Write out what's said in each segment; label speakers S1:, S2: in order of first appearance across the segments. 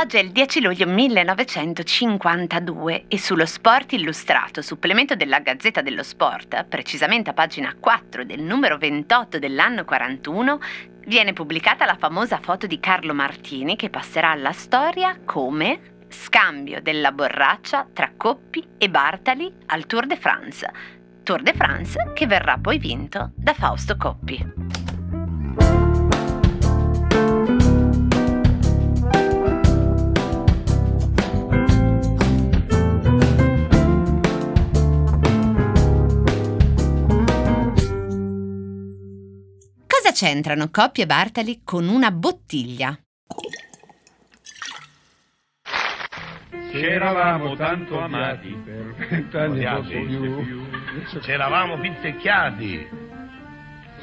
S1: Oggi è il 10 luglio 1952 e sullo Sport Illustrato, supplemento della Gazzetta dello Sport, precisamente a pagina 4 del numero 28 dell'anno 41, viene pubblicata la famosa foto di Carlo Martini che passerà alla storia come scambio della borraccia tra Coppi e Bartali al Tour de France. Tour de France che verrà poi vinto da Fausto Coppi. C'entrano Coppi e Bartali con una bottiglia?
S2: C'eravamo tanto amati per vent'anni poco più. C'eravamo pizzecchiati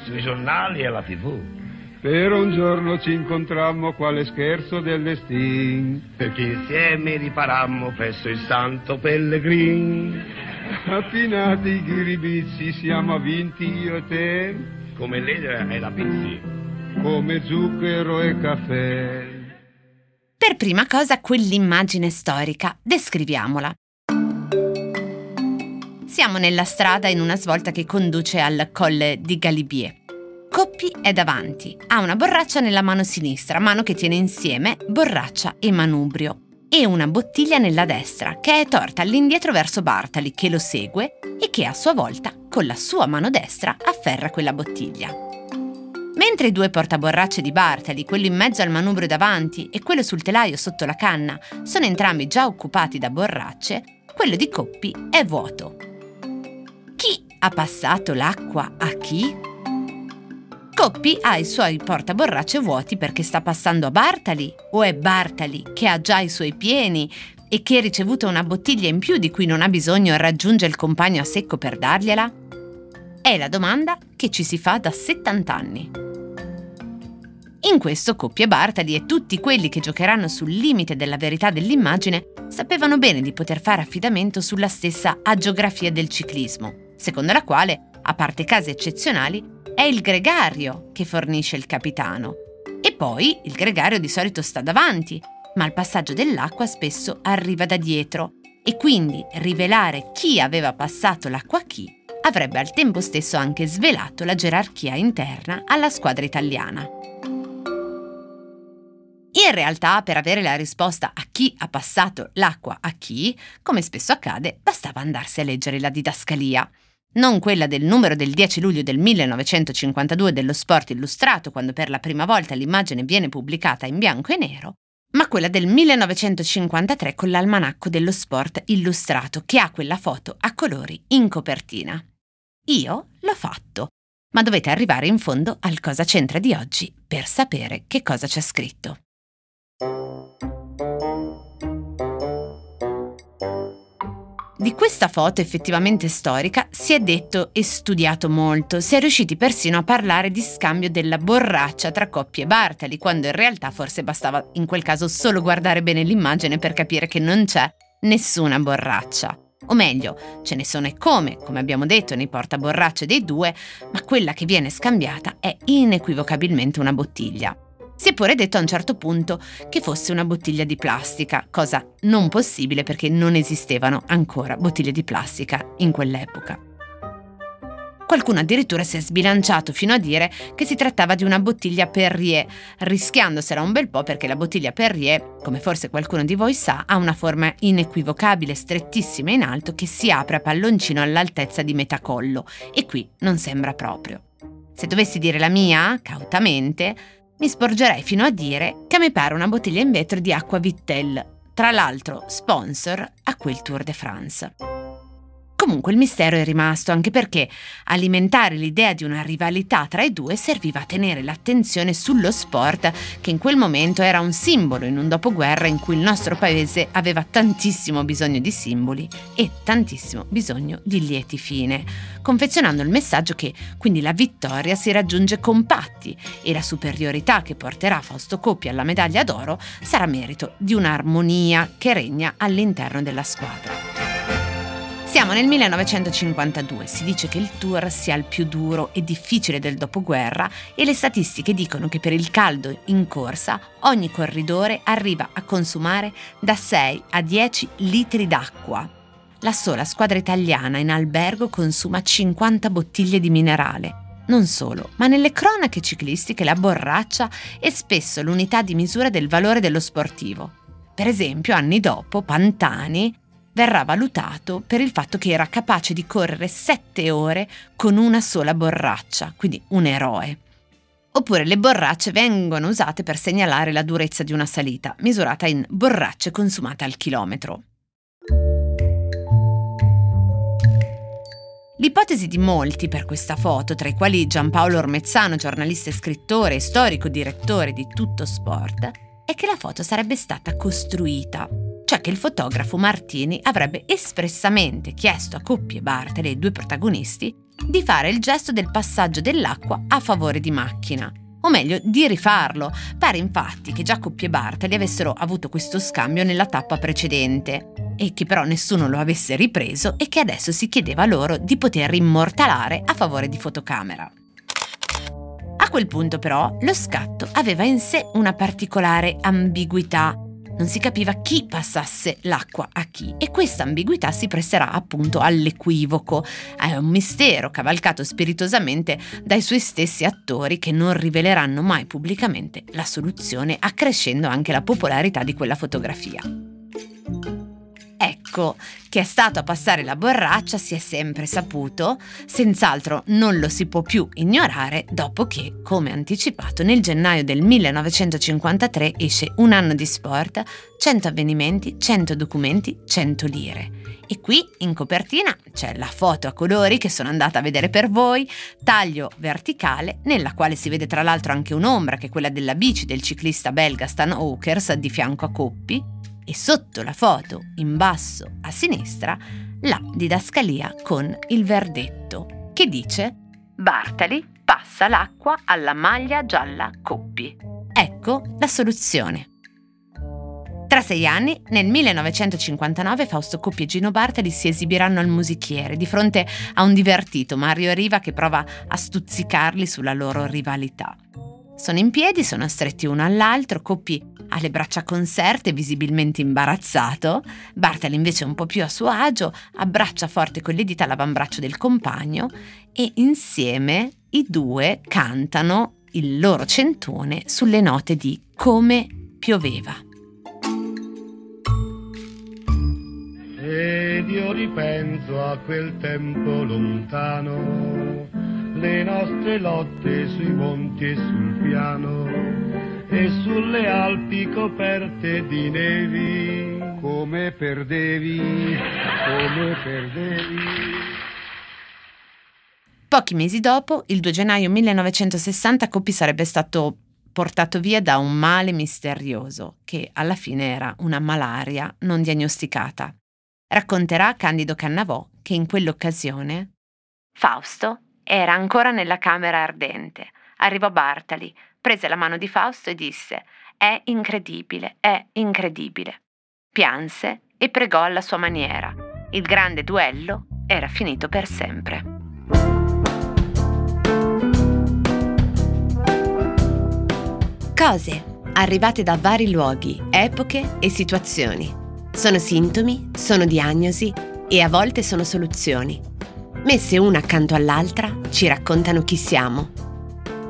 S2: sui giornali e alla tv.
S3: Per un giorno ci incontrammo quale scherzo del destin.
S2: Perché insieme riparammo presso il santo Pellegrin.
S3: Appinati i ghiribizzi siamo vinti io e te
S2: come l'edera e la pizzi.
S3: Come zucchero e caffè.
S1: Per prima cosa quell'immagine storica, descriviamola. Siamo nella strada in una svolta che conduce al colle di Galibier. Coppi è davanti, ha una borraccia nella mano sinistra, mano che tiene insieme borraccia e manubrio, e una bottiglia nella destra, che è torta all'indietro verso Bartali, che lo segue e che a sua volta con la sua mano destra afferra quella bottiglia. Mentre i due portaborracce di Bartali, quello in mezzo al manubrio davanti e quello sul telaio sotto la canna, sono entrambi già occupati da borracce, quello di Coppi è vuoto. Chi ha passato l'acqua a chi? Coppi ha i suoi portaborracce vuoti perché sta passando a Bartali o è Bartali che ha già i suoi pieni e che ricevuto una bottiglia in più di cui non ha bisogno e raggiunge il compagno a secco per dargliela? È la domanda che ci si fa da 70 anni. In questo Coppia Bartali e tutti quelli che giocheranno sul limite della verità dell'immagine sapevano bene di poter fare affidamento sulla stessa agiografia del ciclismo, secondo la quale, a parte casi eccezionali, è il gregario che fornisce il capitano. E poi il gregario di solito sta davanti, ma il passaggio dell'acqua spesso arriva da dietro e quindi rivelare chi aveva passato l'acqua a chi avrebbe al tempo stesso anche svelato la gerarchia interna alla squadra italiana. In realtà, per avere la risposta a chi ha passato l'acqua a chi, come spesso accade, bastava andarsi a leggere la didascalia. Non quella del numero del 10 luglio del 1952 dello Sport Illustrato, quando per la prima volta l'immagine viene pubblicata in bianco e nero, ma quella del 1953 con l'almanacco dello Sport Illustrato, che ha quella foto a colori in copertina. Io l'ho fatto, ma dovete arrivare in fondo al cosa c'entra di oggi per sapere che cosa c'è scritto. Di questa foto effettivamente storica si è detto e studiato molto, si è riusciti persino a parlare di scambio della borraccia tra Coppi e Bartali, quando in realtà forse bastava in quel caso solo guardare bene l'immagine per capire che non c'è nessuna borraccia. O meglio, ce ne sono e come, come abbiamo detto nei portaborracce dei due, ma quella che viene scambiata è inequivocabilmente una bottiglia. Si è pure detto a un certo punto che fosse una bottiglia di plastica, cosa non possibile perché non esistevano ancora bottiglie di plastica in quell'epoca. Qualcuno addirittura si è sbilanciato fino a dire che si trattava di una bottiglia Perrier, rischiandosela un bel po' perché la bottiglia Perrier, come forse qualcuno di voi sa, ha una forma inequivocabile, strettissima in alto che si apre a palloncino all'altezza di metà collo e qui non sembra proprio. Se dovessi dire la mia, cautamente, mi sporgerei fino a dire che mi pare una bottiglia in vetro di acqua Vittel, tra l'altro sponsor a quel Tour de France. Comunque il mistero è rimasto anche perché alimentare l'idea di una rivalità tra i due serviva a tenere l'attenzione sullo sport che in quel momento era un simbolo in un dopoguerra in cui il nostro paese aveva tantissimo bisogno di simboli e tantissimo bisogno di lieti fine, confezionando il messaggio che quindi la vittoria si raggiunge compatti e la superiorità che porterà Fausto Coppi alla medaglia d'oro sarà merito di un'armonia che regna all'interno della squadra. Siamo nel 1952, si dice che il tour sia il più duro e difficile del dopoguerra e le statistiche dicono che per il caldo in corsa ogni corridore arriva a consumare da 6 a 10 litri d'acqua. La sola squadra italiana in albergo consuma 50 bottiglie di minerale. Non solo, ma nelle cronache ciclistiche la borraccia è spesso l'unità di misura del valore dello sportivo. Per esempio, anni dopo, Pantani verrà valutato per il fatto che era capace di correre sette ore con una sola borraccia, quindi un eroe. Oppure le borracce vengono usate per segnalare la durezza di una salita, misurata in borracce consumate al chilometro. L'ipotesi di molti per questa foto, tra i quali Giampaolo Ormezzano, giornalista e scrittore e storico direttore di Tutto Sport, è che la foto sarebbe stata costruita cioè che il fotografo Martini avrebbe espressamente chiesto a Coppi e Bartoli, i due protagonisti, di fare il gesto del passaggio dell'acqua a favore di macchina. O meglio, di rifarlo. Pare infatti che già Coppi e Bartoli avessero avuto questo scambio nella tappa precedente e che però nessuno lo avesse ripreso e che adesso si chiedeva loro di poter immortalare a favore di fotocamera. A quel punto però lo scatto aveva in sé una particolare ambiguità non si capiva chi passasse l'acqua a chi e questa ambiguità si presterà appunto all'equivoco. È un mistero cavalcato spiritosamente dai suoi stessi attori che non riveleranno mai pubblicamente la soluzione, accrescendo anche la popolarità di quella fotografia. Ecco, che è stato a passare la borraccia si è sempre saputo, senz'altro non lo si può più ignorare dopo che, come anticipato, nel gennaio del 1953 esce Un anno di sport, 100 avvenimenti, 100 documenti, 100 lire. E qui in copertina c'è la foto a colori che sono andata a vedere per voi, taglio verticale, nella quale si vede tra l'altro anche un'ombra che è quella della bici del ciclista belga Stan Oakers di fianco a Coppi, e sotto la foto, in basso a sinistra, la didascalia con il verdetto che dice Bartali passa l'acqua alla maglia gialla Coppi. Ecco la soluzione. Tra sei anni, nel 1959, Fausto Coppi e Gino Bartali si esibiranno al musichiere di fronte a un divertito Mario Riva che prova a stuzzicarli sulla loro rivalità. Sono in piedi, sono stretti uno all'altro, Coppi ha le braccia conserte, visibilmente imbarazzato, Bartel invece un po' più a suo agio, abbraccia forte con le dita l'avambraccio del compagno e insieme i due cantano il loro centone sulle note di Come pioveva.
S2: Ed io ripenso a quel tempo lontano le nostre lotte sui monti e sul piano e sulle Alpi coperte di nevi.
S3: Come perdevi, come perdevi.
S1: Pochi mesi dopo, il 2 gennaio 1960, Coppi sarebbe stato portato via da un male misterioso, che alla fine era una malaria non diagnosticata. Racconterà Candido Cannavò che in quell'occasione Fausto era ancora nella camera ardente. Arrivò Bartali, prese la mano di Fausto e disse È incredibile, è incredibile. Pianse e pregò alla sua maniera. Il grande duello era finito per sempre. Cose arrivate da vari luoghi, epoche e situazioni. Sono sintomi, sono diagnosi e a volte sono soluzioni messe una accanto all'altra, ci raccontano chi siamo.